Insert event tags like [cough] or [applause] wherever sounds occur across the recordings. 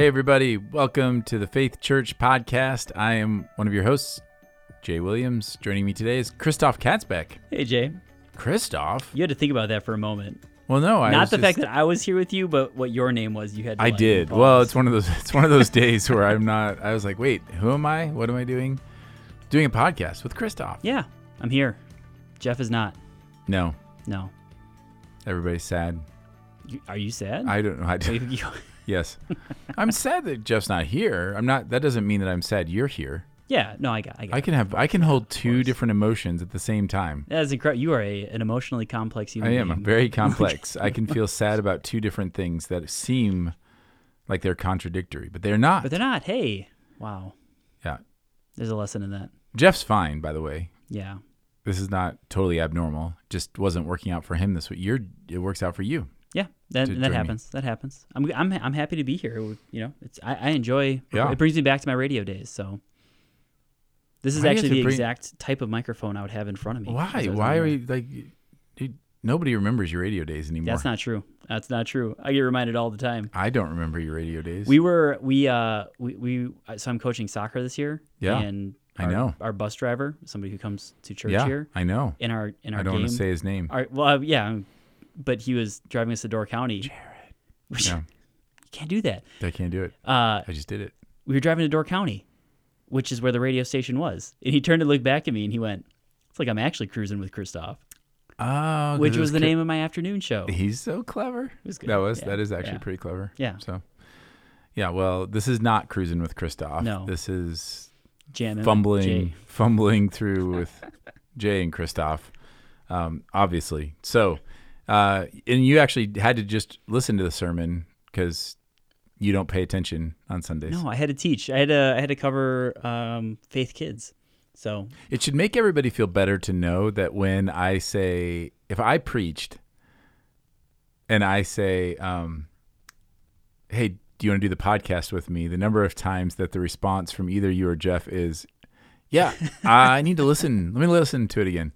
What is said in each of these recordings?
Hey, everybody. Welcome to the Faith Church podcast. I am one of your hosts, Jay Williams. Joining me today is Kristof Katzbeck. Hey Jay, Kristof? you had to think about that for a moment. Well, no, I Not the just- fact that I was here with you, but what your name was. You had. To I did. Well, it's one of those. [laughs] It's one of those days where I'm not. I was like, wait, who am I? What am I doing? Doing a podcast with Kristof. Yeah, I'm here. Jeff is not. No, No. everybody's sad. You, are you sad? I don't know. I, You- [laughs] you- yes, [laughs] I'm sad that Jeff's not here. I'm not. That doesn't mean that I'm sad you're here. yeah. No, I got. I got. I can have. I can hold two different emotions at the same time. That's incredible. You are a, an emotionally complex human I am. I'm being. very [laughs] complex. I can feel sad about two different things that seem like they're contradictory, but they're not. But they're not. Hey. Wow. Yeah. There's a lesson in that. Jeff's fine, by the way. Yeah. This is not totally abnormal. Just wasn't working out for him this week. You're, it works out for you. That that happens. That happens. I'm I'm I'm happy to be here. You know, it's I, I enjoy. Yeah. It brings me back to my radio days. So. This is Why you actually the bring- exact type of microphone I would have in front of me. Why? as I was Why are we like? Dude, nobody remembers your radio days anymore. That's not true. That's not true. I get reminded all the time. I don't remember your radio days. We were we uh we, we so I'm coaching soccer this year. Yeah, and I know. our bus driver, somebody who comes to church yeah, here I know. in our in our I don't game. want to say his name. our, well, uh, yeah, but he was driving us to Door County. Jared. Which, Yeah, You can't do that. I can't do it. Uh, I just did it. we were driving to Door County, which is where the radio station was, and he turned to look back at me and he went, "It's like I'm actually cruising with Kristof," Oh, which was the name of my afternoon show. He's so clever. It was good. That was Yeah, that is actually yeah. pretty clever. Yeah. So, yeah. Well, this is not cruising with Kristof. No. This is Jamming with fumbling, Jay. fumbling through with Jay and Kristof, um, obviously. So, uh, and you actually had to just listen to the sermon because you don't pay attention on Sundays. No, I had to teach. I had to I had to cover um, faith kids. So It should make everybody feel better to know that when I say, if I preached and I say, um, hey, do you want to do the podcast with me? The number of times that the response from either you or Jeff is, yeah, [laughs] I need to listen. Let me listen to it again.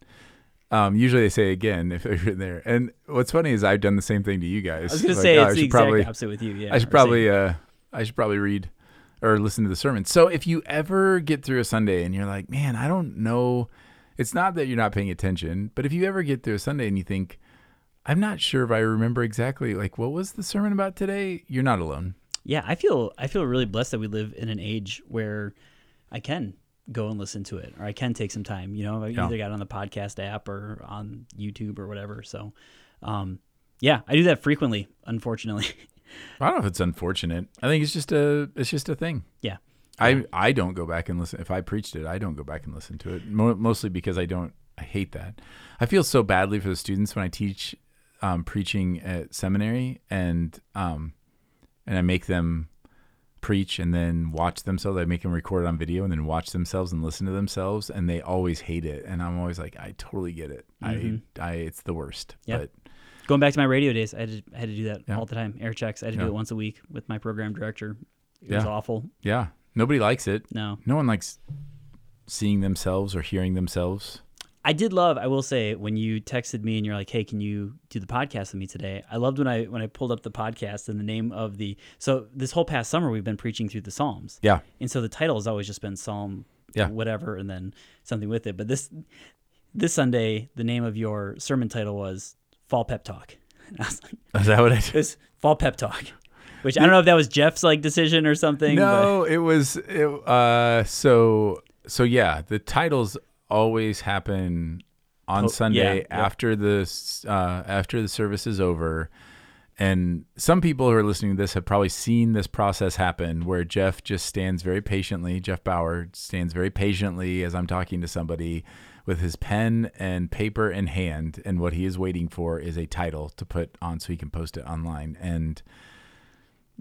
Um, usually they say again if they're in there. And what's funny is I've done the same thing to you guys. I was gonna Like, say oh, it's the exact probably, opposite with you. Yeah, I should probably uh I should probably read or listen to the sermon. So if you ever get through a Sunday and you're like, "Man, I don't know." It's not that you're not paying attention, but if you ever get through a Sunday and you think, "I'm not sure if I remember exactly like what was the sermon about today?" You're not alone. Yeah, I feel I feel really blessed that we live in an age where I can go and listen to it, or I can take some time. You know, I Yeah. either got on the podcast app or on YouTube or whatever. So, um, yeah, I do that frequently. Unfortunately, [laughs] I don't know if it's unfortunate. I think it's just a it's just a thing. yeah, I I don't go back and listen. If I preached it, I don't go back and listen to it. Mo- mostly because I don't. I hate that. I feel so badly for the students when I teach um, preaching at seminary, and um, and I make them preach and then watch themselves. I make them record it on video and then watch themselves and listen to themselves, and they always hate it. And I'm always like, I totally get it. Mhm. I I it's the worst. Yeah. But going back to my radio days, I had to, I had to do that Yeah. all the time. Air checks, I had to Yeah. do it once a week with my program director. It was awful. yeah, nobody likes it. No, No one likes seeing themselves or hearing themselves. I did love. I will say when you texted me and you're like, "Hey, can you do the podcast with me today?" I loved when I when I pulled up the podcast and the name of the. So this whole past summer we've been preaching through the Psalms, Yeah. and so the title has always just been Psalm, Yeah. whatever, and then something with it. But this this Sunday, the name of your sermon title was Fall Pep Talk. [laughs] Like, Is that what I [laughs] did? "This Fall Pep Talk," which I don't know if that was Jeff's like decision or something. No, it was it, uh so so yeah, the titles always happen on Po- Sunday yeah, after the uh after the service is over. And some people who are listening to this have probably seen this process happen where Jeff just stands very patiently, Jeff Bauer stands very patiently as I'm talking to somebody with his pen and paper in hand. And what he is waiting for is a title to put on so he can post it online. And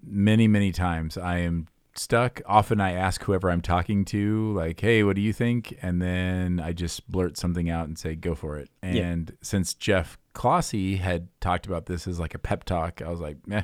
many many times i am stuck often i ask whoever i'm talking to like hey what do you think and then i just blurt something out and say go for it Yeah. and since jeff Clossy had talked about this as like a pep talk i was like meh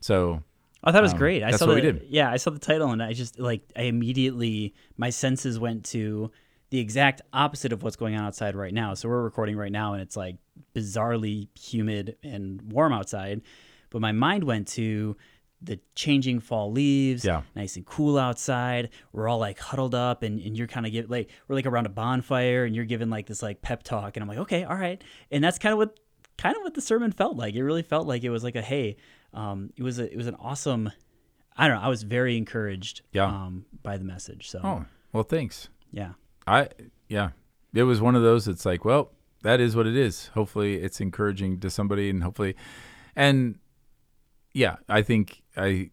so I thought it was Um, great. I that's saw what the, we did. Yeah, I saw the title and I just like I immediately my senses went to the exact opposite of what's going on outside right now. So we're recording right now and it's like bizarrely humid and warm outside, but my mind went to the changing fall leaves, Yeah. nice and cool outside. We're all like huddled up, and, and you're kind of get like we're like around a bonfire, and you're giving like this like pep talk, and I'm like, okay, all right, and that's kind of what kind of what the sermon felt like. It really felt like it was like a hey, um, it was a it was an awesome. I don't know. I was very encouraged Yeah. um, by the message. So Oh, well, thanks. yeah, I yeah, it was one of those. It's like, well, that is what it is. Hopefully, it's encouraging to somebody, and hopefully, and yeah, I think I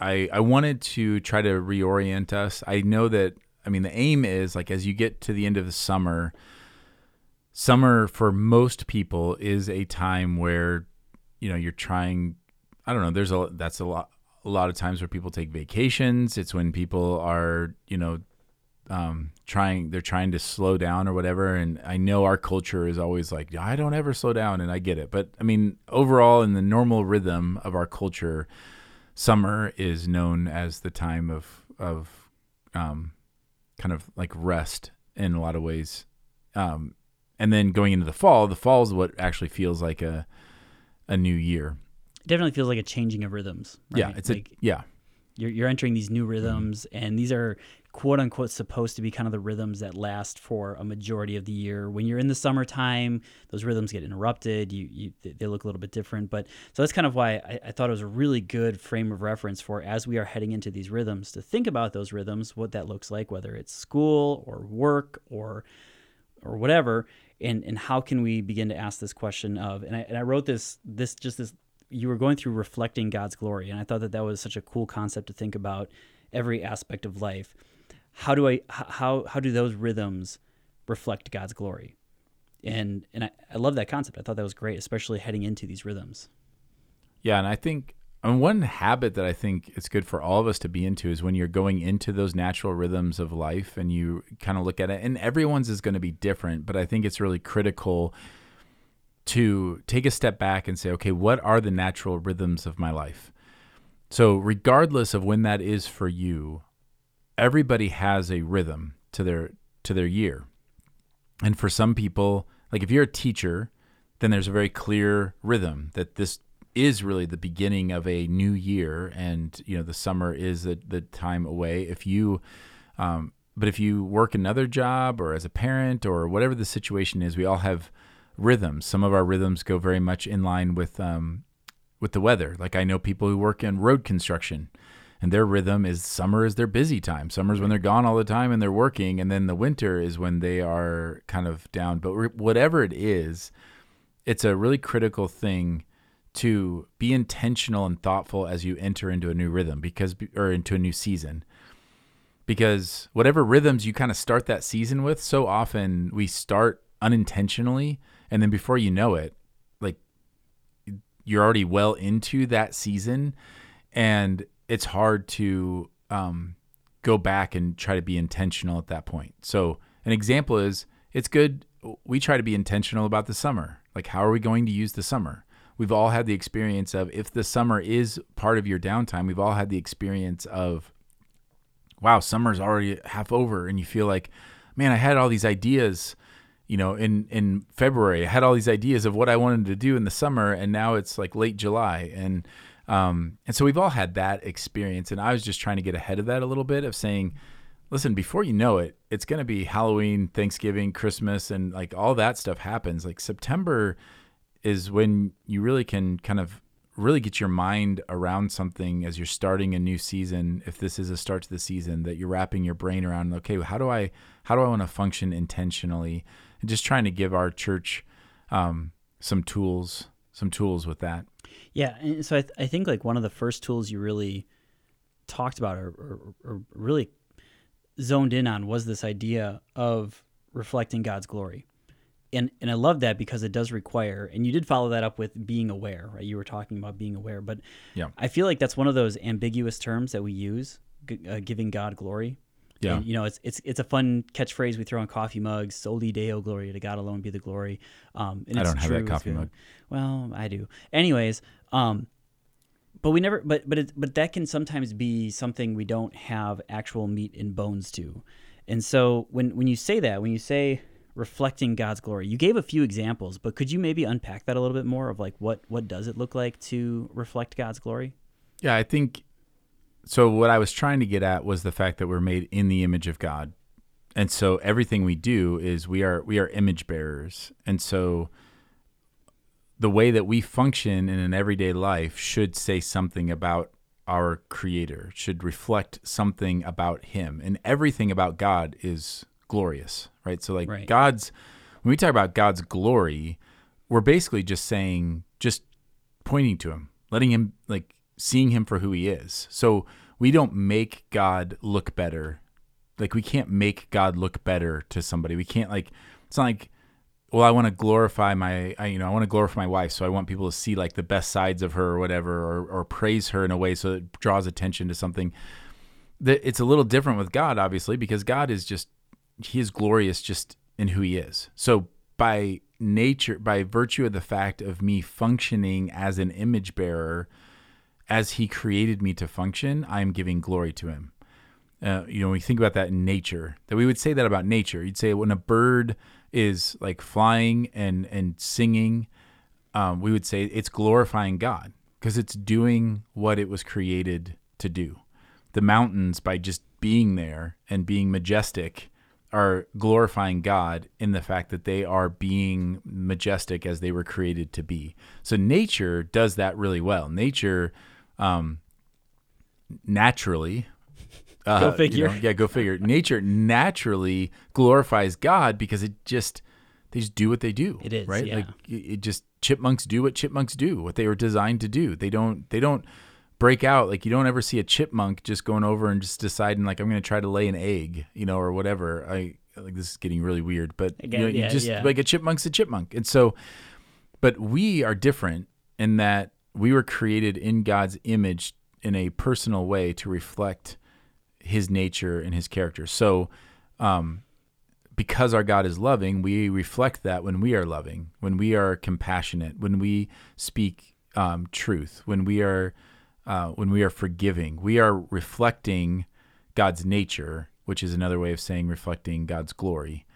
I I wanted to try to reorient us. I know that. I mean, the aim is like as you get to the end of the summer. Summer for most people is a time where you know you're trying. I don't know. There's a that's a lot a lot of times where people take vacations. It's when people are you know um, trying they're trying to slow down or whatever and i know our culture is always like i don't ever slow down and i get it but i mean overall in the normal rhythm of our culture summer is known as the time of of um, kind of like rest in a lot of ways um, and then going into the fall the fall is what actually feels like a a new year it definitely feels like a changing of rhythms. Right? yeah it's like a yeah you're you're entering these new Mm-hmm. rhythms, and these are quote unquote supposed to be kind of the rhythms that last for a majority of the year. When you're in the summertime, those rhythms get interrupted. You, you they look a little bit different, but so that's kind of why I, I thought it was a really good frame of reference for as we are heading into these rhythms to think about those rhythms, what that looks like, whether it's school or work or or whatever and and how can we begin to ask this question of and I, and I wrote this this just this you were going through reflecting God's glory and I thought that that was such a cool concept to think about every aspect of life how do I how how do those rhythms reflect God's glory? And and I, I love that concept. I thought that was great especially heading into these rhythms. Yeah, and I think and one habit that I think it's good for all of us to be into is when you're going into those natural rhythms of life and you kind of look at it and everyone's is going to be different, but I think it's really critical to take a step back and say, okay, what are the natural rhythms of my life? So, regardless of when that is for you, everybody has a rhythm to their to their year. And for some people, like if you're a teacher, then there's a very clear rhythm that this is really the beginning of a new year and you know the summer is the, the time away. If you um, but if you work another job or as a parent or whatever the situation is we all have rhythms. Some of our rhythms go very much in line with um, with the weather. Like i know people who work in road construction and their rhythm is summer is their busy time. Summer's when they're gone all the time and they're working and then the winter is when they are kind of down. But re- whatever it is it's a really critical thing to be intentional and thoughtful as you enter into a new rhythm because or into a new season. Because whatever rhythms you kind of start that season with so often we start unintentionally and then before you know it like you're already well into that season and it's hard to um, go back and try to be intentional at that point. So an example is it's good we try to be intentional about the summer. Like how are we going to use the summer? We've all had the experience of if the summer is part of your downtime we've all had the experience of wow summer's already half over and you feel like man i had all these ideas you know in in february. I had all these ideas of what i wanted to do in the summer and now it's like late july and um and so we've all had that experience and i was just trying to get ahead of that a little bit of saying listen before you know it it's going to be halloween thanksgiving christmas and like all that stuff happens. Like september is when you really can kind of really get your mind around something as you're starting a new season if this is a start to the season that you're wrapping your brain around okay how do i how do i want to function intentionally? And just trying to give our church um, some tools some tools with that Yeah, and so I, th- I think like one of the first tools you really talked about or, or, or really zoned in on was this idea of reflecting God's glory. And and I love that because it does require, and you did follow that up with being aware, right? You were talking about being aware, but Yeah. I feel like that's one of those ambiguous terms that we use, g- uh, giving God glory. Yeah. And, you know, it's it's it's a fun catchphrase we throw on coffee mugs. Soli Deo Gloria to God alone be the glory. Um, and I don't have that true, it's coffee mug. Well, I do. Anyways, um, but we never. But but it, but that can sometimes be something we don't have actual meat and bones to. And so when when you say that, when you say reflecting God's glory, you gave a few examples, but could you maybe unpack that a little bit more of like what what does it look like to reflect God's glory? Yeah, I think so. What I was trying to get at was the fact that we're made in the image of God, and so everything we do is we are we are image bearers, and so the way that we function in an everyday life should say something about our creator should reflect something about him. And everything about god is glorious right? So like Right. god's when we talk about god's glory we're basically just saying just pointing to him letting him like seeing him for who he is. So we don't make god look better. Like we can't make god look better to somebody. We can't like it's not like well i want to glorify my I, you know i want to glorify my wife so i want people to see like the best sides of her or whatever or, or praise her in a way so it draws attention to something that it's a little different with god obviously because god is just he is glorious just in who he is so by nature by virtue of the fact of me functioning as an image bearer as he created me to function i'm giving glory to him uh, you know, you think about that in nature, that we would say that about nature. You'd say when a bird is like flying and and singing, um, we would say it's glorifying God because it's doing what it was created to do. The mountains, by just being there and being majestic, are glorifying God in the fact that they are being majestic as they were created to be. So nature does that really well. Nature, um, naturally, uh, Go you figure. know, yeah, go figure. Nature naturally glorifies God because it just they just do what they do. It is, right. yeah. Like it just chipmunks do what chipmunks do, what they were designed to do. They don't they don't break out like you don't ever see a chipmunk just going over and just deciding like I'm going to try to lay an egg, you know, or whatever. I like this is getting really weird, but you, Again, know, you yeah, just yeah. like a chipmunk's a chipmunk, and so but we are different in that we were created in God's image in a personal way to reflect his nature and his character. So, um, because our God is loving, we reflect that when we are loving, when we are compassionate, when we speak um, truth, when we are uh, when we are forgiving, we are reflecting God's nature, which is another way of saying reflecting God's glory.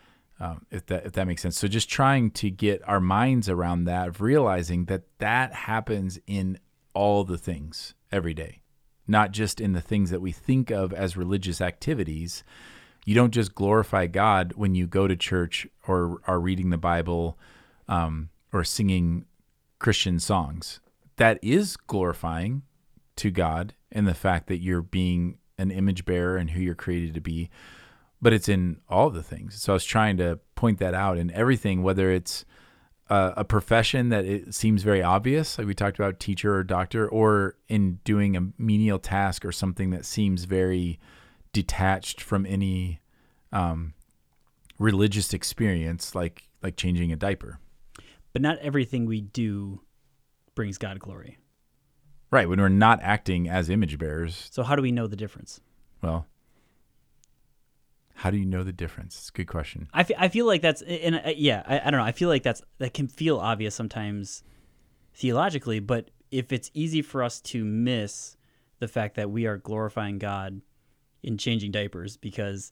Um, if that if that makes sense. So just trying to get our minds around that, of realizing that that happens in all the things every day, not just in the things that we think of as religious activities. You don't just glorify God when you go to church or are reading the Bible um, or singing Christian songs. That is glorifying to God in the fact that you're being an image bearer and who you're created to be but it's in all the things. So I was trying to point that out in everything, whether it's a, a profession that it seems very obvious, like we talked about teacher or doctor, or in doing a menial task or something that seems very detached from any um, religious experience, like like changing a diaper. But not everything we do brings God glory. Right when we're not acting as image bearers. So how do we know the difference? Well, how do you know the difference? It's a good question. I I feel like that's and uh, yeah I, I don't know I feel like that's that can feel obvious sometimes theologically but if it's easy for us to miss the fact that we are glorifying God in changing diapers because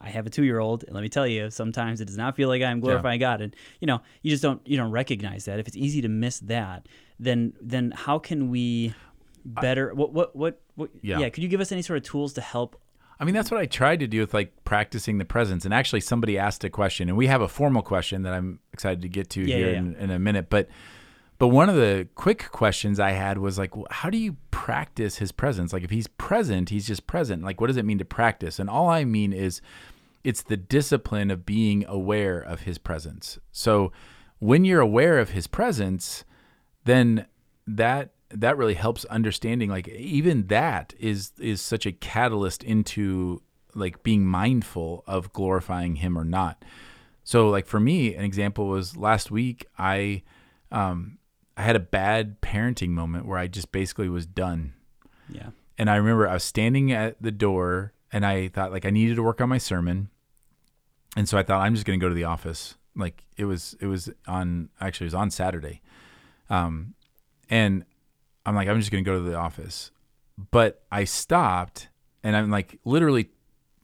I have a two year old and let me tell you sometimes it does not feel like I'm glorifying God and you know you just don't you don't recognize that if it's easy to miss that then then how can we better what what what, what Yeah. yeah could you give us any sort of tools to help I mean, that's what I tried to do with like practicing the presence. And actually, somebody asked a question, and we have a formal question that I'm excited to get to Yeah, here yeah, In, in a minute. But but one of the quick questions I had was like, well, how do you practice his presence? Like, if he's present, he's just present. Like, what does it mean to practice? And all I mean is, it's the discipline of being aware of his presence. So when you're aware of his presence, then that that really helps understanding like even that is is such a catalyst into like being mindful of glorifying him or not so like for me an example was last week i um i had a bad parenting moment where i just basically was done yeah and I remember I was standing at the door and I thought like I needed to work on my sermon. And so I thought I'm just going to go to the office. Like it was it was on actually it was on Saturday. Um and I'm like I'm just going to go to the office. But I stopped and I'm like literally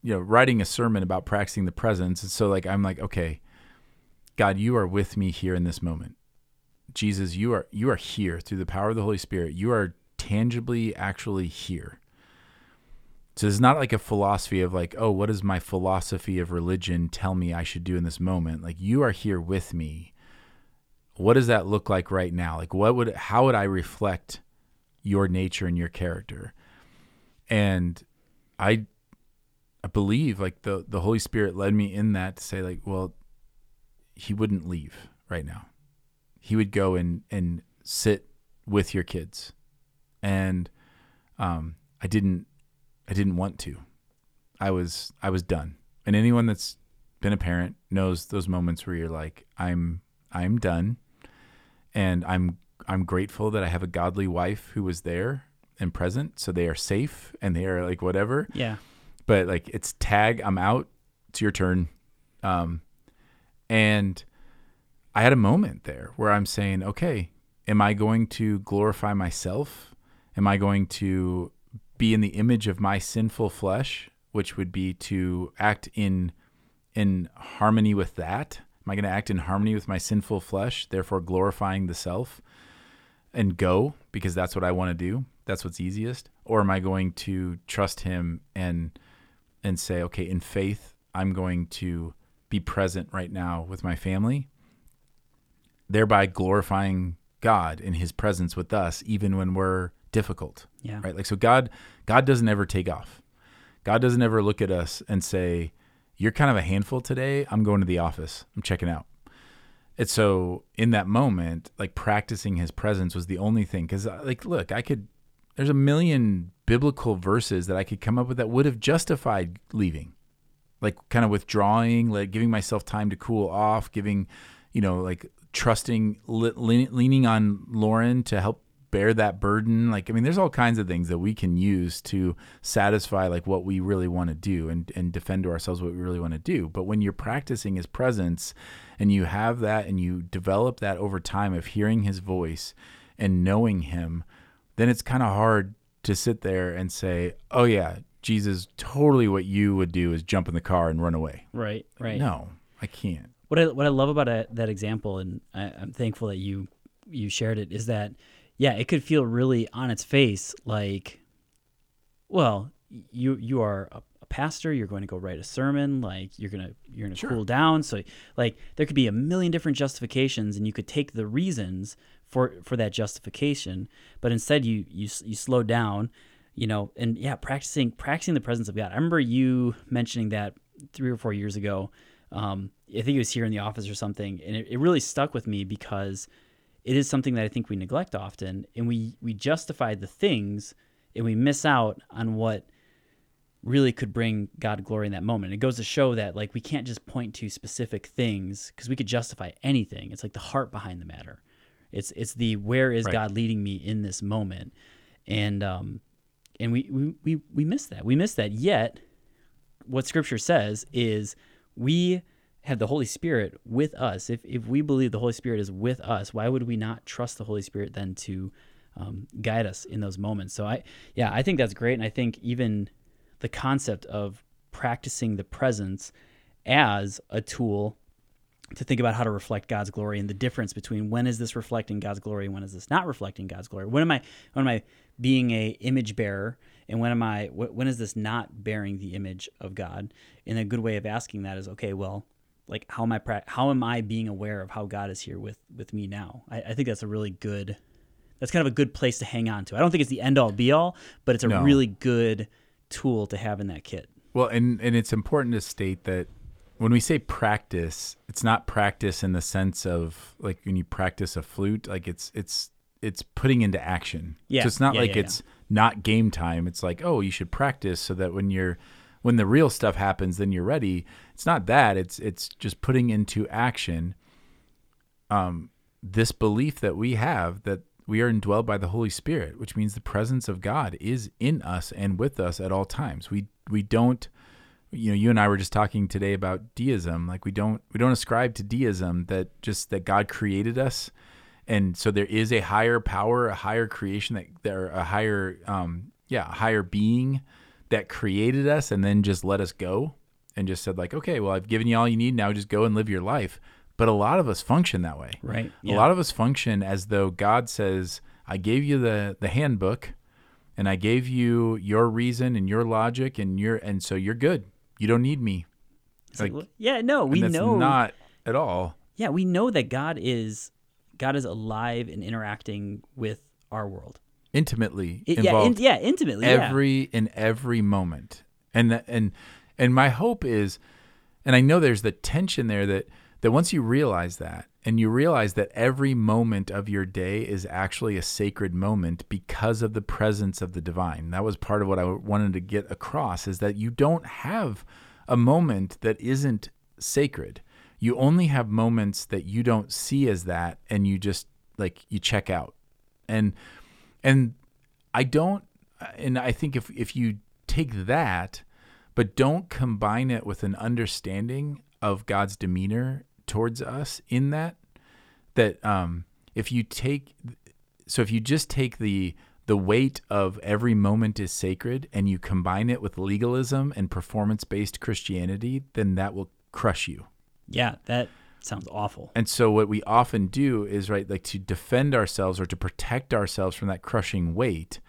you know writing a sermon about practicing the presence and so like I'm like okay God you are with me here in this moment. Jesus, you are you are here through the power of the Holy Spirit. You are tangibly actually here. So it's not like a philosophy of like, oh, what does my philosophy of religion tell me I should do in this moment? Like you are here with me. What does that look like right now? Like what would how would I reflect your nature and your character? And I I believe like the the Holy Spirit led me in that to say like, well, he wouldn't leave right now. He would go and and sit with your kids. And um I didn't I didn't want to. I was I was done. And anyone that's been a parent knows those moments where you're like, I'm I'm done. And I'm I'm grateful that I have a godly wife who was there and present, so they are safe and they are like whatever. Yeah. But like it's tag, I'm out. It's your turn. Um and I had a moment there where I'm saying, okay, am I going to glorify myself? Am I going to be in the image of my sinful flesh, which would be to act in in harmony with that? Am I going to act in harmony with my sinful flesh, therefore glorifying the self and go because that's what I want to do? That's what's easiest. Or am I going to trust him and and say, okay, in faith, I'm going to be present right now with my family, thereby glorifying God in his presence with us even when we're difficult. Yeah. Right? Like so God God doesn't ever take off. God doesn't ever look at us and say, "You're kind of a handful today. I'm going to the office. I'm checking out." And so in that moment, like practicing his presence was the only thing cuz uh, like look, I could there's a million biblical verses that I could come up with that would have justified leaving. Like kind of withdrawing, like giving myself time to cool off, giving, you know, like trusting leaning on Lauren to help bear that burden. Like i mean there's all kinds of things that we can use to satisfy like what we really want to do and and defend to ourselves what we really want to do. But when you're practicing his presence and you have that and you develop that over time of hearing his voice and knowing him then it's kind of hard to sit there and say oh yeah jesus totally what you would do is jump in the car and run away. Right right. No i can't. What I, what I love about a, that example, and I, I'm thankful that you you shared it, is that yeah, it could feel really on its face like, well, you you are a, a pastor. You're going to go write a sermon. Like you're gonna you're gonna Sure. cool down. So like there could be a million different justifications, and you could take the reasons for for that justification, but instead you you you slow down. You know, and yeah, practicing practicing the presence of God. I remember you mentioning that three or four years ago. Um, I think it was here in the office or something, and it, it really stuck with me because it is something that I think we neglect often, and we we justify the things, and we miss out on what really could bring God glory in that moment. It goes to show that like we can't just point to specific things because we could justify anything. It's like the heart behind the matter. It's it's the where is Right. God leading me in this moment, and um, and we we we we miss that. We miss that. Yet, what Scripture says is we have the Holy Spirit with us. If if we believe the Holy Spirit is with us, why would we not trust the Holy Spirit then to um, guide us in those moments? So I yeah I think that's great, and I think even the concept of practicing the presence as a tool to think about how to reflect God's glory and the difference between when is this reflecting God's glory and when is this not reflecting God's glory. When am I when am I being a image bearer and when am I when is this not bearing the image of God? And a good way of asking that is okay, well, like how am I pra- how am I being aware of how God is here with with me now? I, I think that's a really good that's kind of a good place to hang on to. I don't think it's the end all be all, but it's a No. really good tool to have in that kit. Well, and and it's important to state that when we say practice, it's not practice in the sense of like when you practice a flute, like it's it's it's putting into action. Yeah, So it's not yeah, like yeah, it's not game time. It's like, oh, you should practice so that when you're when the real stuff happens, then you're ready. It's not that. It's it's just putting into action um this belief that we have that we are indwelled by the Holy Spirit, which means the presence of God is in us and with us at all times. We we don't you know, you and I were just talking today about deism. Like we don't we don't ascribe to deism that just that God created us and so there is a higher power, a higher creation that there a higher um yeah, a higher being that created us and then just let us go and just said like, "Okay, well, I've given you all you need. Now just go and live your life." But a lot of us function that way. Right. A lot of us function as though God says, I gave you the the handbook and I gave you your reason and your logic and your and so you're good. You don't need me. It's like, like yeah, no, we that's know not at all. Yeah, we know that God is God is alive and interacting with our world intimately It- involved. yeah, in, yeah, intimately. yeah. every in every moment and th- and and my hope is and i know there's the tension there that that once you realize that and you realize that every moment of your day is actually a sacred moment because of the presence of the divine that was part of what i wanted to get across is that you don't have a moment that isn't sacred you only have moments that you don't see as that and you just like you check out and and I don't and I think if if you take that but don't combine it with an understanding of God's demeanor towards us in that that um if you take so if you just take the the weight of every moment is sacred and you combine it with legalism and performance-based Christianity then that will crush you. Yeah, that sounds awful. And so what we often do is right like to defend ourselves or to protect ourselves from that crushing weight,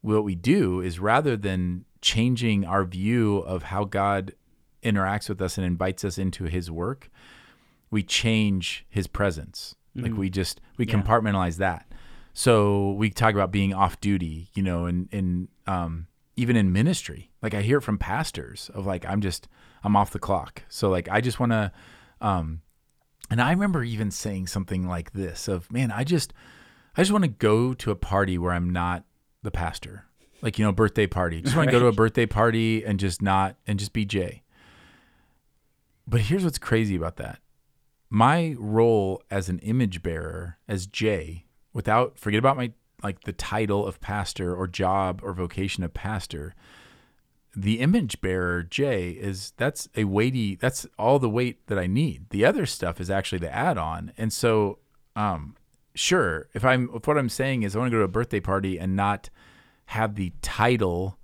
what we do is rather than changing our view of how God interacts with us and invites us into his work, we change his presence. Like we just we Yeah. compartmentalize that. So we talk about being off duty, you know, and in um even in ministry. Like I hear it from pastors of like I'm just I'm off the clock. So like I just want to um and I remember even saying something like this of, man, I just I just want to go to a party where I'm not the pastor. Like, you know, birthday party. Just want to go to a birthday party and just not and just be Jay. But here's what's crazy about that. My role as an image bearer, as Jay, without forget about my like the title of pastor or job or vocation of pastor, the image bearer Jay is that's a weighty that's all the weight that I need. The other stuff is actually the add-on. And so um sure, if I'm if what I'm saying is I want to go to a birthday party and not have the title,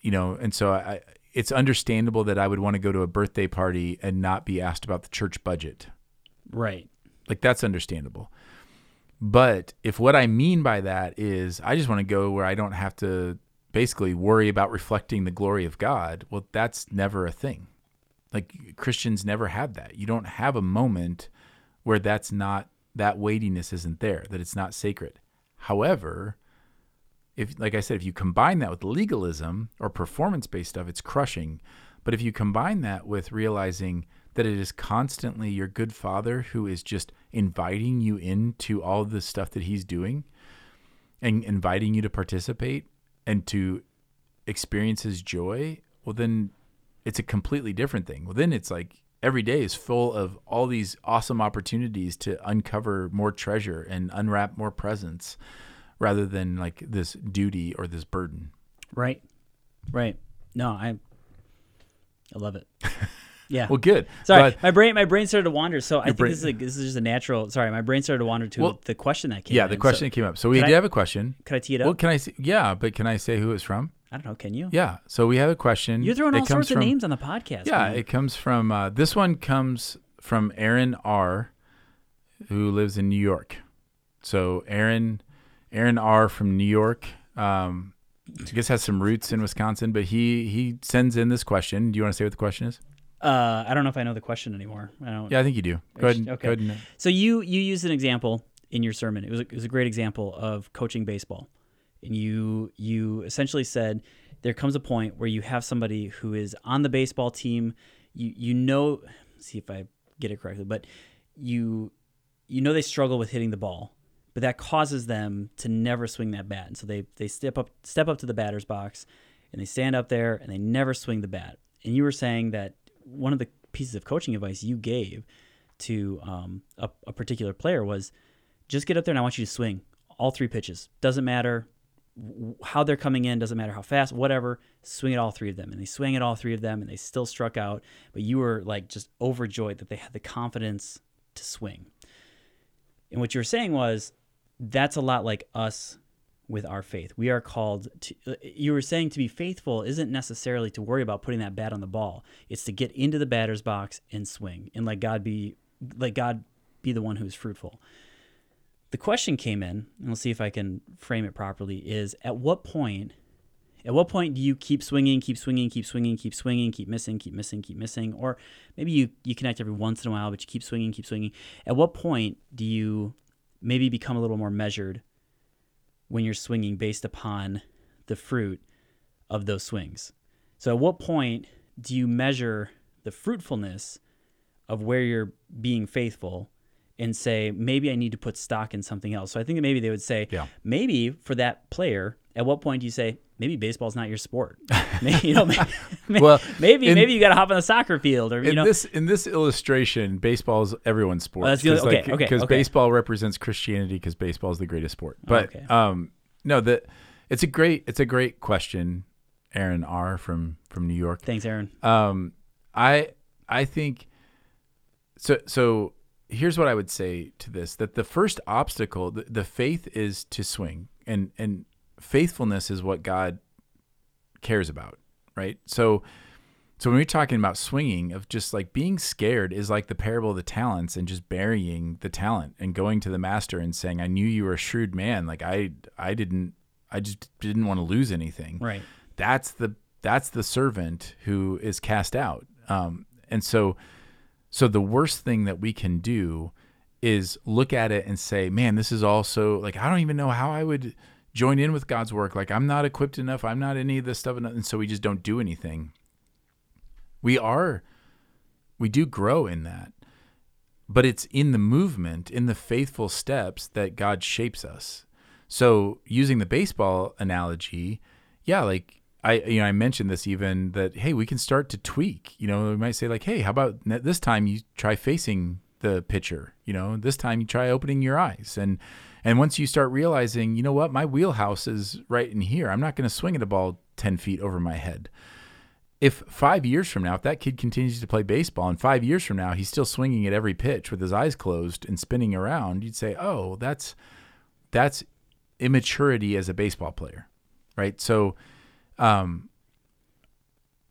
you know, and so I it's understandable that I would want to go to a birthday party and not be asked about the church budget. Right. Like that's understandable. But if what I mean by that is I just want to go where I don't have to basically worry about reflecting the glory of God, well, that's never a thing. Like Christians never have that. You don't have a moment where that's not that weightiness isn't there, that it's not sacred. However, if like I said, if you combine that with legalism or performance based stuff, it's crushing. But if you combine that with realizing that it is constantly your good father who is just inviting you into all the stuff that he's doing and inviting you to participate and to experience his joy, well then it's a completely different thing. Well then it's like every day is full of all these awesome opportunities to uncover more treasure and unwrap more presents rather than like this duty or this burden. Right. Right. No, I I love it. [laughs] Yeah. Well, good. Sorry, But- my brain my brain started to wander. So I think brain- this is a, this is just a natural. Sorry, my brain started to wander to Well, the question that came. yeah, in. the So question that came up. So we I- have a question. could I tee it up? Well, can I say? Yeah, but can I say who it's from? I don't know. Can you? Yeah. So we have a question. You're throwing It all comes sorts of names on the podcast. Yeah, man. it comes from. Uh, this one comes from Aaron R, who lives in New York. So Aaron, Aaron R from New York. Um, I guess has some roots in Wisconsin, but he he sends in this question. Do you want to say what the question is? Uh, I don't know if I know the question anymore. I don't. Yeah, I think you do. Go ahead. Okay. Go ahead and, So you you used an example in your sermon. It was a, it was a great example of coaching baseball, and you you essentially said there comes a point where you have somebody who is on the baseball team. You you know, see if I get it correctly, but you you know they struggle with hitting the ball, but that causes them to never swing that bat, and so they they step up step up to the batter's box, and they stand up there and they never swing the bat. And you were saying that one of the pieces of coaching advice you gave to um, a, a particular player was just get up there and I want you to swing all three pitches. Doesn't matter how they're coming in, doesn't matter how fast, whatever. Swing at all three of them. And they swing at all three of them and they still struck out. But you were like just overjoyed that they had the confidence to swing. And what you were saying was that's a lot like us with our faith. We are called to, uh, you were saying to be faithful isn't necessarily to worry about putting that bat on the ball. It's to get into the batter's box and swing and let God be, let God be the one who's fruitful. the question came in, and we'll see if I can frame it properly. Is at what point? At what point do you keep swinging, keep swinging, keep swinging, keep swinging, keep missing, keep missing, keep missing, or maybe you you connect every once in a while, but you keep swinging, keep swinging. At what point do you maybe become a little more measured when you're swinging based upon the fruit of those swings? So, at what point do you measure the fruitfulness of where you're being faithful and say, maybe I need to put stock in something else? So, I think that maybe they would say, Yeah. maybe for that player, at what point do you say, maybe baseball's not your sport? [laughs] maybe, you know, maybe, Well, [laughs] maybe, in- maybe you got to hop on the soccer field or, you in know, this in this illustration, baseball is everyone's sport. Oh, that's the other- okay, okay, Because okay. baseball represents Christianity, because baseball is the greatest sport. But Okay. um, no, the it's a great it's a great question, Aaron R from from New York. thanks, Aaron. Um, I I think so. So here's what I would say to this: that the first obstacle, the, the faith, is to swing, and and faithfulness is what God cares about, right? So. So when we're talking about swinging, of just like being scared is like the parable of the talents and just burying the talent and going to the master and saying, "I knew you were a shrewd man. Like I, I didn't, I just didn't want to lose anything." Right. that's the that's the servant who is cast out um, and so so the worst thing that we can do is look at it and say man this is also like i don't even know how i would join in with god's work. Like i'm not equipped enough. I'm not any of this stuff and so we just don't do anything. We are we do grow in that. But it's in the movement in the faithful steps that god shapes us. So using the baseball analogy yeah like i you know i mentioned this even that hey we can start to tweak. You know we might say like hey how about this time you try facing the pitcher. You know this time you try opening your eyes. And and once you start realizing you know what my wheelhouse is right in here i'm not going to swing at a ball 10 feet over my head if five years from now, if that kid continues to play baseball and five years from now he's still swinging at every pitch with his eyes closed and spinning around, you'd say, "Oh, that's that's immaturity as a baseball player." Right? So um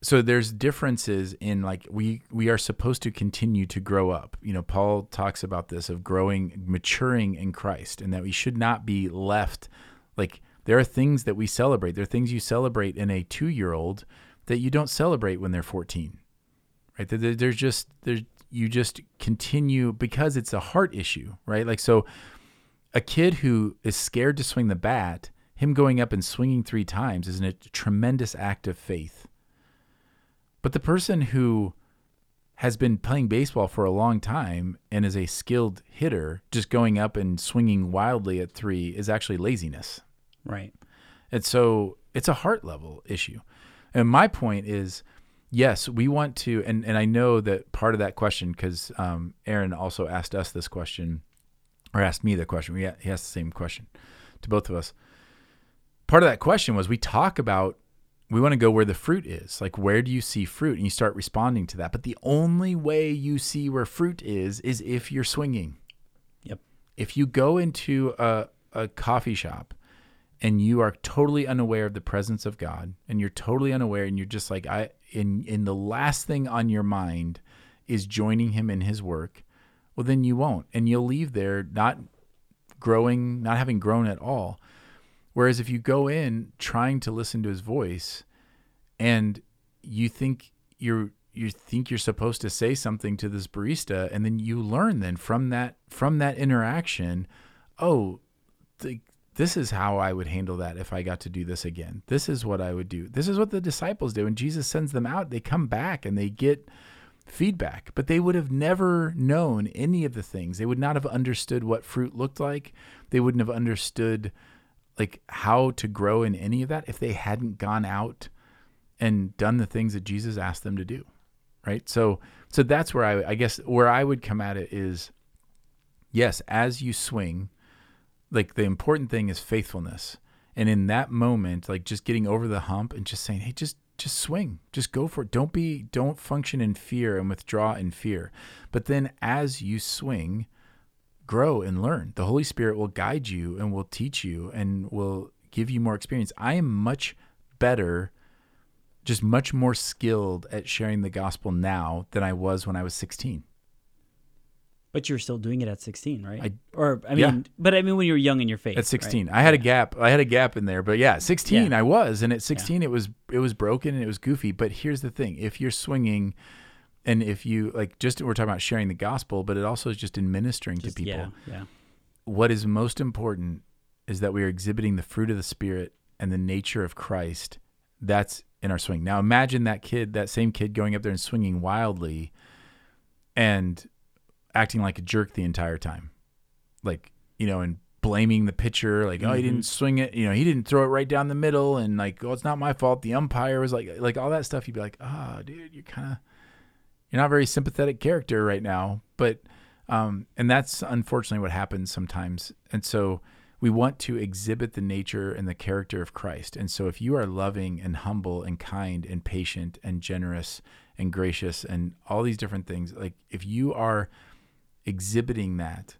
so there's differences in like we we are supposed to continue to grow up. You know, Paul talks about this of growing maturing in Christ and that we should not be left like there are things that we celebrate. There are things you celebrate in a 2-year-old that you don't celebrate when they're 14. Right? There- there- There's just there's you just continue because it's a heart issue, right? Like so a kid who is scared to swing the bat, him going up and swinging 3 times is a tremendous act of faith. But the person who has been playing baseball for a long time and is a skilled hitter, just going up and swinging wildly at 3 is actually laziness. Right. And so it's a heart level issue. And my point is, yes, we want to, and, and I know that part of that question, because um, Aaron also asked us this question, or asked me the question. We, he asked the same question to both of us. Part of that question was we talk about, we want to go where the fruit is. Like, where do you see fruit? And you start responding to that. But the only way you see where fruit is, is if you're swinging. Yep. If you go into a, a coffee shop and you are totally unaware of the presence of God and you're totally unaware and you're just like I in in the last thing on your mind is joining him in his work, well then you won't and you'll leave there not growing, not having grown at all. Whereas if you go in trying to listen to his voice and you think you're you think you're supposed to say something to this barista and then you learn then from that from that interaction, oh, the, this is how I would handle that if I got to do this again. This is what I would do. This is what the disciples do. And Jesus sends them out, they come back and they get feedback, but they would have never known any of the things. They would not have understood what fruit looked like. They wouldn't have understood like how to grow in any of that if they hadn't gone out and done the things that Jesus asked them to do. Right? So so that's where I I guess where I would come at it is yes, as you swing, like the important thing is faithfulness. And in that moment, like just getting over the hump and just saying, "Hey, just just swing. Just go for it. Don't be don't function in fear and withdraw in fear." But then as you swing, grow and learn. The Holy Spirit will guide you and will teach you and will give you more experience. I am much better just much more skilled at sharing the gospel now than I was when I was 16 But you're still doing it at 16, right? I- or I mean, yeah. but I mean when you were young in your faith. At right? 16, I had a gap. I had a gap in there, but yeah, 16, Yeah. I was, and at 16, it was it was broken and it was goofy. But here's the thing: if you're swinging, and if you like, just we're talking about sharing the gospel, but it also is just in ministering Just- to people. Yeah, yeah. What is most important is that we are exhibiting the fruit of the spirit and the nature of Christ. That's in our swing. Now, imagine that kid, that same kid, going up there and swinging wildly, and acting like a jerk the entire time, like you know, and blaming the pitcher, like oh he didn't swing it, you know, he didn't throw it right down the middle, and like oh it's not my fault. The umpire was like like all that stuff. You'd be like, ah, dude, you're kind of you're not a very sympathetic character right now, but um, and that's unfortunately what happens sometimes. And so we want to exhibit the nature and the character of Christ. And so if you are loving and humble and kind and patient and generous and gracious and all these different things, like if you are exhibiting that,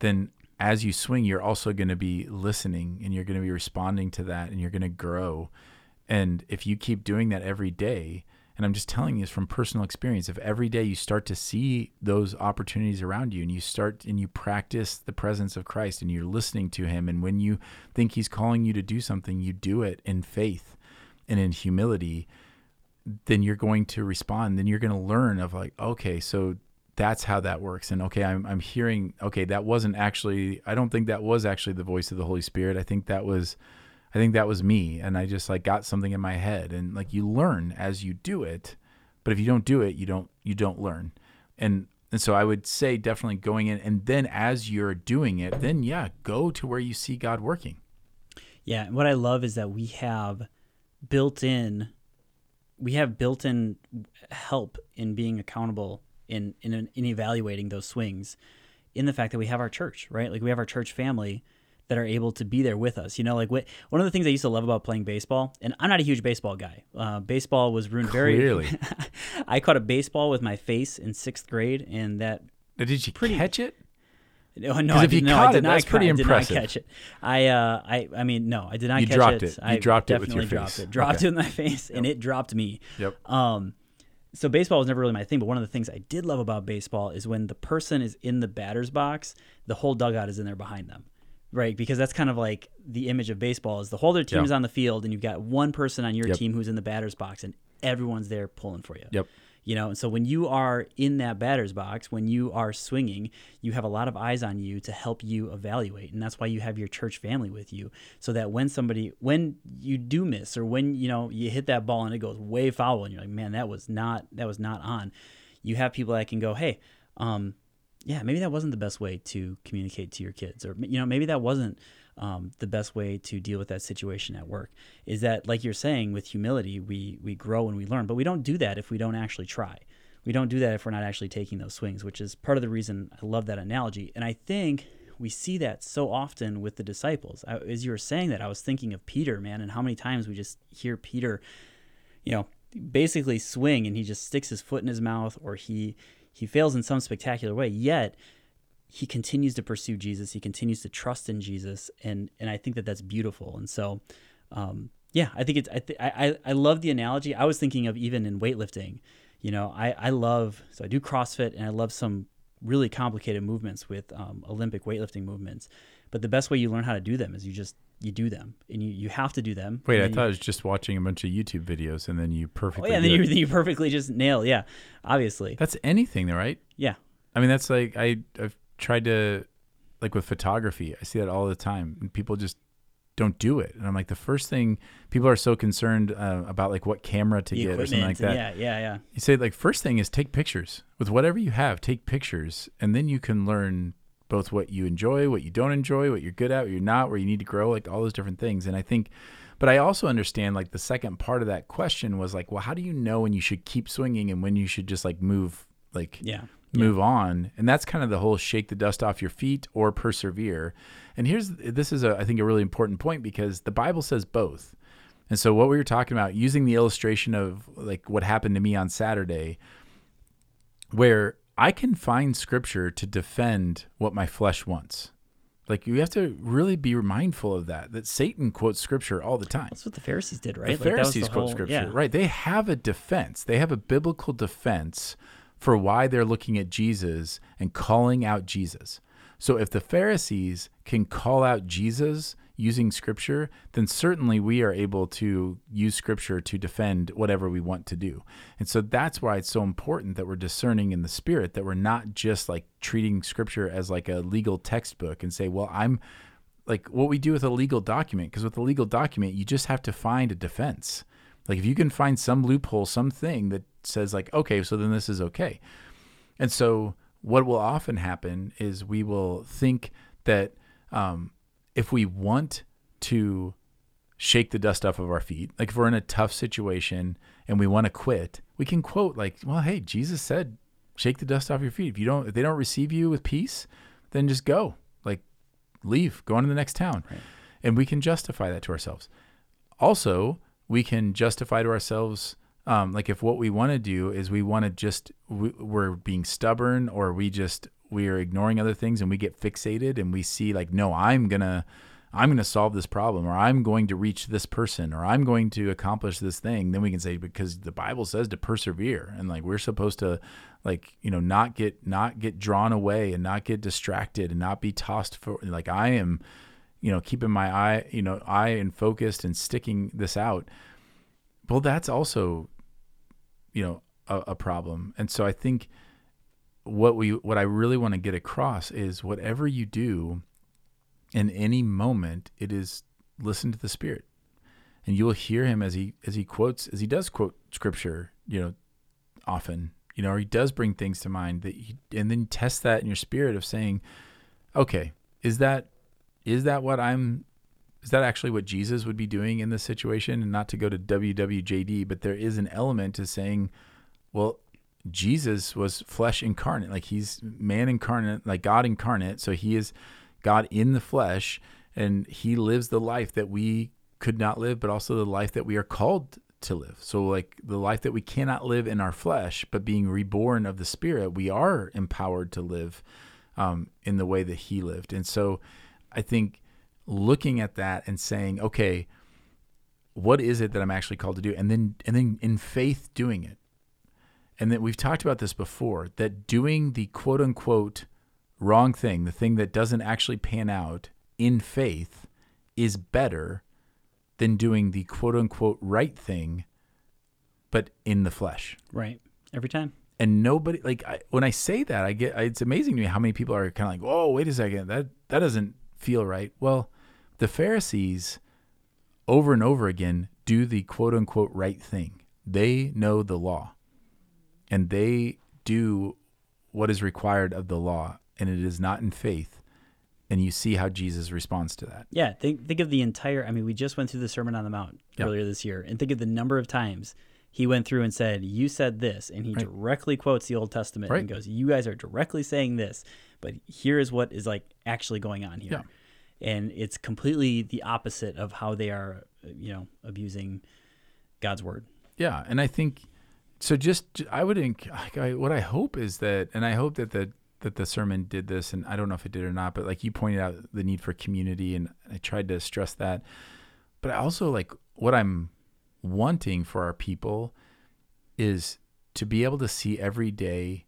then as you swing, you're also going to be listening and you're going to be responding to that and you're going to grow. And if you keep doing that every day, and I'm just telling you this from personal experience, if every day you start to see those opportunities around you and you start and you practice the presence of Christ and you're listening to him, and when you think he's calling you to do something, you do it in faith and in humility, then you're going to respond. Then you're going to learn of like, okay, so that's how that works. And okay, I'm, I'm hearing, okay, that wasn't actually, I don't think that was actually the voice of the Holy Spirit. I think that was, I think that was me. And I just like got something in my head and like you learn as you do it. But if you don't do it, you don't, you don't learn. And, and so I would say definitely going in and then as you're doing it, then yeah, go to where you see God working. Yeah, and what I love is that we have built in we have built in help in being accountable in in in evaluating those swings in the fact that we have our church, right? Like we have our church family that are able to be there with us. You know, like what one of the things I used to love about playing baseball, and I'm not a huge baseball guy. Uh, baseball was ruined very Clearly. [laughs] I caught a baseball with my face in sixth grade, and that Now, Did you Pretty- catch it? no, no, I if did, no, I did it, not that's pretty I did impressive. not catch it. I, uh, I, I mean, no, I did not You catch dropped it. it. You I dropped it with your dropped face. it. Dropped Okay. it with my face, and it dropped me. Yep. Um, so baseball was never really my thing, but one of the things I did love about baseball is when the person is in the batter's box, the whole dugout is in there behind them. Right, because that's kind of like the image of baseball is the whole other team Yeah. is on the field and you've got one person on your Yep. team who's in the batter's box and everyone's there pulling for you. Yep. You know, and so when you are in that batter's box, when you are swinging, you have a lot of eyes on you to help you evaluate. And that's why you have your church family with you. So that when somebody, when you do miss or when, you know, you hit that ball and it goes way foul and you're like, man, that was not, that was not on. You have people that can go, hey, um, yeah, maybe that wasn't the best way to communicate to your kids, or you know, maybe that wasn't um, the best way to deal with that situation at work. Is that like you're saying, with humility, we we grow and we learn, but we don't do that if we don't actually try. We don't do that if we're not actually taking those swings, which is part of the reason I love that analogy. And I think we see that so often with the disciples. I, as you were saying that, I was thinking of Peter, man, and how many times we just hear Peter, you know, basically swing and he just sticks his foot in his mouth or he he fails in some spectacular way. Yet he continues to pursue Jesus. He continues to trust in Jesus, and and I think that that's beautiful. And so, um, yeah, I think it's I, th- I I love the analogy. I was thinking of even in weightlifting. You know, I I love so I do CrossFit and I love some really complicated movements with um, Olympic weightlifting movements. But the best way you learn how to do them is you just you do them, and you, you have to do them. Wait, I thought you- I was just watching a bunch of YouTube videos and then you perfectly. Oh yeah, and then you then you perfectly just nail. Yeah, obviously. That's anything, though, right? Yeah. I mean, that's like I I've tried to like with photography. I see that all the time, and people just don't do it. And I'm like, the first thing people are so concerned uh, about like what camera to The get or something like that. Yeah, yeah, yeah. You say like first thing is take pictures with whatever you have. Take pictures, and then you can learn both what you enjoy, what you don't enjoy, what you're good at, what you're not, where you need to grow, like all those different things. And I think, but I also understand like the second part of that question was like, well, how do you know when you should keep swinging and when you should just like move, like Yeah. move on? And that's kind of the whole shake the dust off your feet or persevere. And here's this is a I think a really important point because the Bible says both. And so what we were talking about using the illustration of like what happened to me on Saturday where I can find scripture to defend what my flesh wants. Like you have to really be mindful of that. That Satan quotes scripture all the time. That's what the Pharisees did, right? The Like, Pharisees the quote whole- scripture, yeah. right? They have a defense. They have a biblical defense for why they're looking at Jesus and calling out Jesus. So if the Pharisees can call out Jesus using scripture, then certainly we are able to use scripture to defend whatever we want to do. And so that's why it's so important that we're discerning in the spirit, that we're not just like treating scripture as like a legal textbook and say, well, I'm like what we do with a legal document, because with a legal document, you just have to find a defense. Like if you can find some loophole, something that says like, okay, so then this is okay. And so what will often happen is we will think that um, if we want to shake the dust off of our feet, like if we're in a tough situation and we want to quit, we can quote like, well, hey, Jesus said, shake the dust off your feet. If you don't, if they don't receive you with peace, then just go, like leave, go on to the next town. Right. And we can justify that to ourselves. Also, we can justify to ourselves um, like if what we want to do is we want to just we, we're being stubborn or we just we are ignoring other things and we get fixated and we see like no i'm gonna i'm gonna solve this problem or i'm going to reach this person or i'm going to accomplish this thing then we can say because the bible says to persevere and like we're supposed to like you know not get not get drawn away and not get distracted and not be tossed for like i am you know keeping my eye you know eye and focused and sticking this out well, that's also, you know, a, a problem. And so I think what we what I really want to get across is whatever you do in any moment, it is listen to the Spirit. And you will hear him as he as he quotes as he does quote scripture, you know, often, you know, or he does bring things to mind that he, and then test that in your spirit of saying, okay, is that is that what I'm is that actually what Jesus would be doing in this situation? And not to go to WWJD, but there is an element to saying, well, Jesus was flesh incarnate, like he's man incarnate, like God incarnate. So he is God in the flesh, and he lives the life that we could not live, but also the life that we are called to live. So, like the life that we cannot live in our flesh, but being reborn of the Spirit, we are empowered to live um, in the way that he lived. And so, I think looking at that and saying, okay, what is it that I'm actually called to do? And then and then in faith doing it. And that we've talked about this before, that doing the quote unquote wrong thing, the thing that doesn't actually pan out in faith is better than doing the quote unquote right thing, but in the flesh. Right. Every time. And nobody like I, when I say that, I get it's amazing to me how many people are kind of like, "Oh, wait a second, that that doesn't feel right." Well, the Pharisees, over and over again, do the quote unquote right thing. They know the law and they do what is required of the law, and it is not in faith. And you see how Jesus responds to that. Yeah, think think of the entire. I mean, we just went through the Sermon on the Mount yep. earlier this year, and think of the number of times he went through and said, "You said this," and he right. directly quotes the Old Testament right. and goes, "You guys are directly saying this, but here is what is like actually going on here." Yeah and it's completely the opposite of how they are, you know, abusing God's word. Yeah, and I think so. Just I would think what I hope is that, and I hope that the that the sermon did this, and I don't know if it did or not, but like you pointed out the need for community, and I tried to stress that. But I also like what I'm wanting for our people is to be able to see every day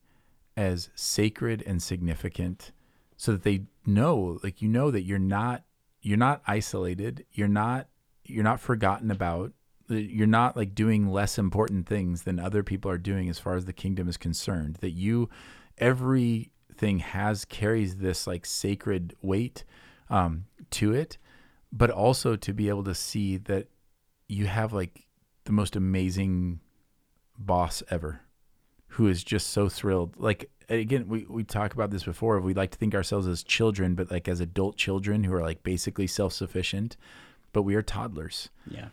as sacred and significant so that they know like you know that you're not you're not isolated you're not you're not forgotten about you're not like doing less important things than other people are doing as far as the kingdom is concerned that you everything has carries this like sacred weight um, to it but also to be able to see that you have like the most amazing boss ever who is just so thrilled like again, we, we talk about this before. We like to think ourselves as children, but like as adult children who are like basically self sufficient, but we are toddlers. Yeah.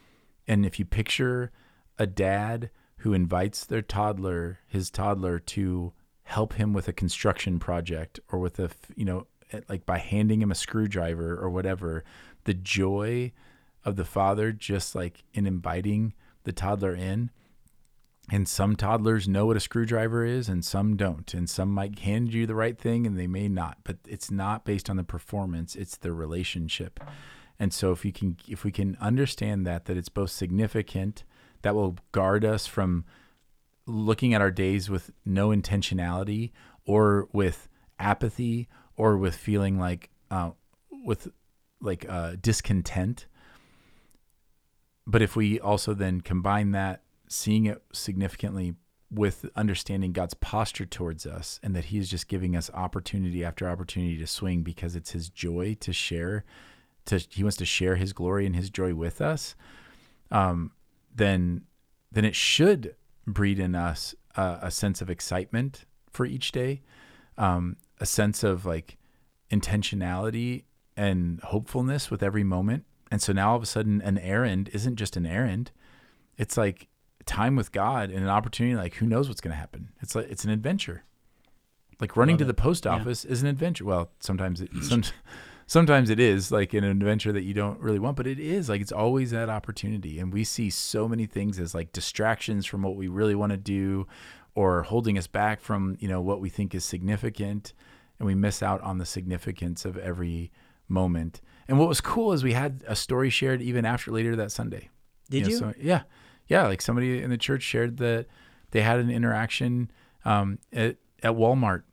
And if you picture a dad who invites their toddler, his toddler, to help him with a construction project or with a, you know, like by handing him a screwdriver or whatever, the joy of the father just like in inviting the toddler in and some toddlers know what a screwdriver is and some don't. And some might hand you the right thing and they may not. But it's not based on the performance, it's the relationship. And so if you can if we can understand that that it's both significant, that will guard us from looking at our days with no intentionality or with apathy or with feeling like uh, with like uh, discontent. But if we also then combine that, seeing it significantly with understanding God's posture towards us and that He is just giving us opportunity after opportunity to swing because it's His joy to share, to He wants to share His glory and His joy with us, um, then then it should breed in us a sense of excitement for each day, um, a sense of like intentionality and hopefulness with every moment. And so now all of a sudden, an errand isn't just an errand; it's like time with God and an opportunity like who knows what's going to happen. It's like it's an adventure. Like running Love to it. the post office yeah. is an adventure. Well, sometimes it some, sometimes it is like an adventure that you don't really want, but it is like it's always that opportunity. And we see so many things as like distractions from what we really want to do or holding us back from, you know, what we think is significant and we miss out on the significance of every moment. And what was cool is we had a story shared even after later that Sunday. Did you? Know, you? So, yeah yeah, like somebody in the church shared that they had an interaction um, at at Walmart.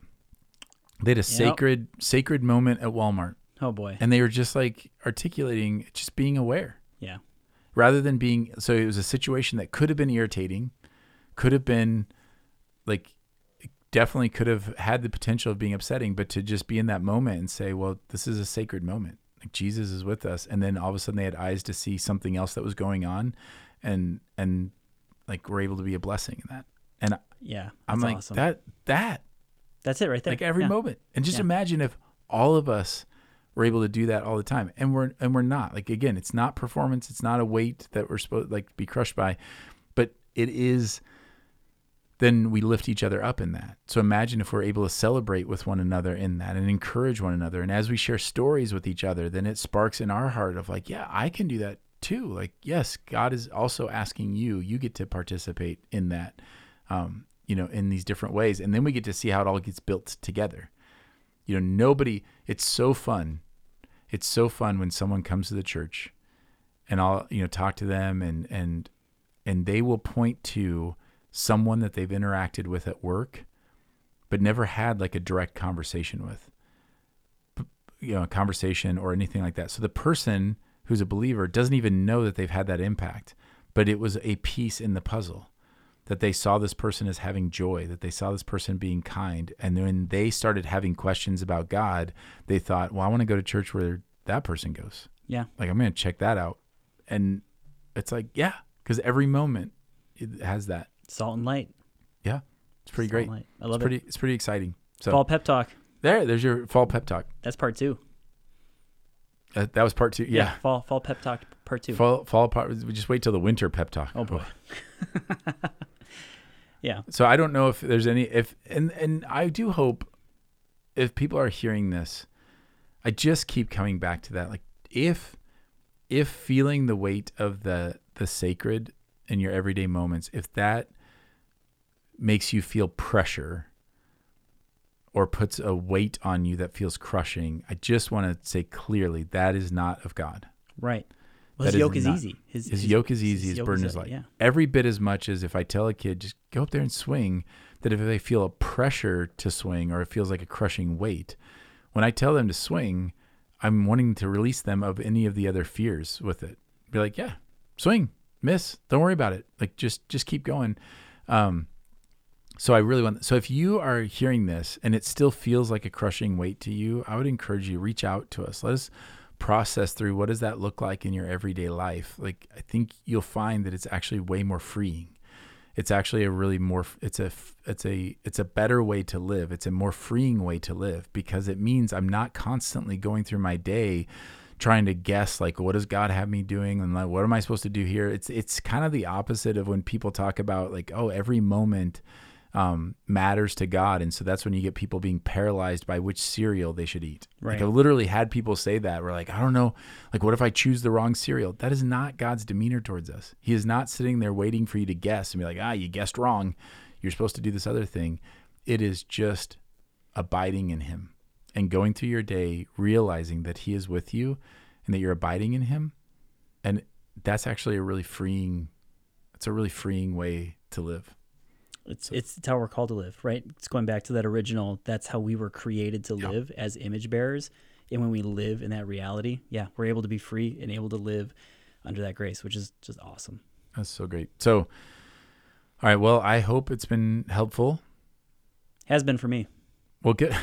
They had a yep. sacred sacred moment at Walmart. Oh boy! And they were just like articulating, just being aware. Yeah. Rather than being so, it was a situation that could have been irritating, could have been like definitely could have had the potential of being upsetting, but to just be in that moment and say, well, this is a sacred moment. Like Jesus is with us. And then all of a sudden they had eyes to see something else that was going on and and like we're able to be a blessing in that. And yeah, I'm like awesome. that that that's it right there. Like every yeah. moment. And just yeah. imagine if all of us were able to do that all the time. And we're and we're not. Like again, it's not performance, it's not a weight that we're supposed like be crushed by, but it is then we lift each other up in that. So imagine if we're able to celebrate with one another in that and encourage one another. And as we share stories with each other, then it sparks in our heart of like, yeah, I can do that too. Like, yes, God is also asking you, you get to participate in that, um, you know, in these different ways. And then we get to see how it all gets built together. You know, nobody, it's so fun. It's so fun when someone comes to the church and I'll, you know, talk to them and, and, and they will point to someone that they've interacted with at work, but never had like a direct conversation with, you know, a conversation or anything like that. So the person, who's a believer doesn't even know that they've had that impact, but it was a piece in the puzzle that they saw this person as having joy, that they saw this person being kind. And when they started having questions about God, they thought, well, I want to go to church where that person goes. Yeah. Like, I'm going to check that out. And it's like, yeah, because every moment it has that. Salt and light. Yeah. It's pretty Salt great. I love it's pretty, it. It's pretty exciting. So fall pep talk. There, there's your fall pep talk. That's part two. Uh, that was part two. Yeah. yeah. Fall fall pep talk part two. Fall fall part. We just wait till the winter pep talk. Oh boy. [laughs] yeah. So I don't know if there's any if and and I do hope if people are hearing this, I just keep coming back to that. Like if if feeling the weight of the the sacred in your everyday moments, if that makes you feel pressure or puts a weight on you that feels crushing, I just want to say clearly that is not of God. Right. Well, his yoke is, not, easy. His, his, his, yoke is easy. His, his burden is light. Yeah. Every bit as much as if I tell a kid just go up there and swing, that if they feel a pressure to swing or it feels like a crushing weight, when I tell them to swing, I'm wanting to release them of any of the other fears with it. Be like, yeah, swing, miss, don't worry about it. Like just just keep going. Um, so I really want. So if you are hearing this and it still feels like a crushing weight to you, I would encourage you reach out to us. Let us process through what does that look like in your everyday life. Like I think you'll find that it's actually way more freeing. It's actually a really more. It's a. It's a. It's a better way to live. It's a more freeing way to live because it means I'm not constantly going through my day trying to guess like what does God have me doing and like what am I supposed to do here? It's it's kind of the opposite of when people talk about like oh every moment um, matters to God. And so that's when you get people being paralyzed by which cereal they should eat. Right. Like I literally had people say that. We're like, I don't know. Like, what if I choose the wrong cereal? That is not God's demeanor towards us. He is not sitting there waiting for you to guess and be like, ah, you guessed wrong. You're supposed to do this other thing. It is just abiding in Him and going through your day, realizing that He is with you and that you're abiding in Him. And that's actually a really freeing, it's a really freeing way to live. It's it's how we're called to live, right? It's going back to that original. That's how we were created to Yeah. live as image bearers, and when we live in that reality, yeah, we're able to be free and able to live under that grace, which is just awesome. That's so great. So, all right. Well, I hope it's been helpful. Has been for me. Well, get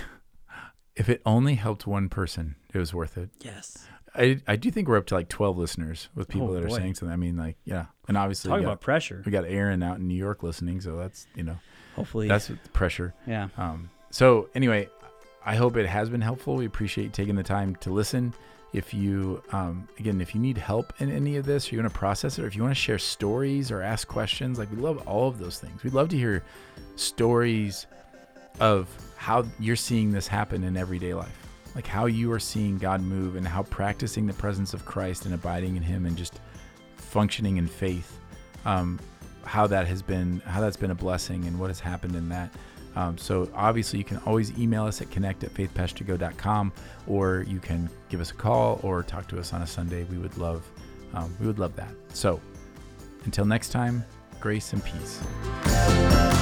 [laughs] if it only helped one person, it was worth it. Yes. I I do think we're up to like twelve listeners with people Oh, that are boy. saying something. I mean, like yeah, and obviously Talk we got, about pressure. we got Aaron out in New York listening, so that's you know Hopefully, that's pressure. yeah. Um, so anyway, I hope it has been helpful. We appreciate you taking the time to listen. If you, um, again, if you need help in any of this, or you want to process it, or if you want to share stories or ask questions, like we love all of those things. We'd love to hear stories of how you're seeing this happen in everyday life, like how you are seeing God move and how practicing the presence of Christ and abiding in Him and just functioning in faith, um, how that has been, how that's been a blessing and what has happened in that. Um, so obviously you can always email us at connect at faithpastorgo.com or you can give us a call or talk to us on a Sunday. We would love, um, we would love that. So until next time, grace and peace.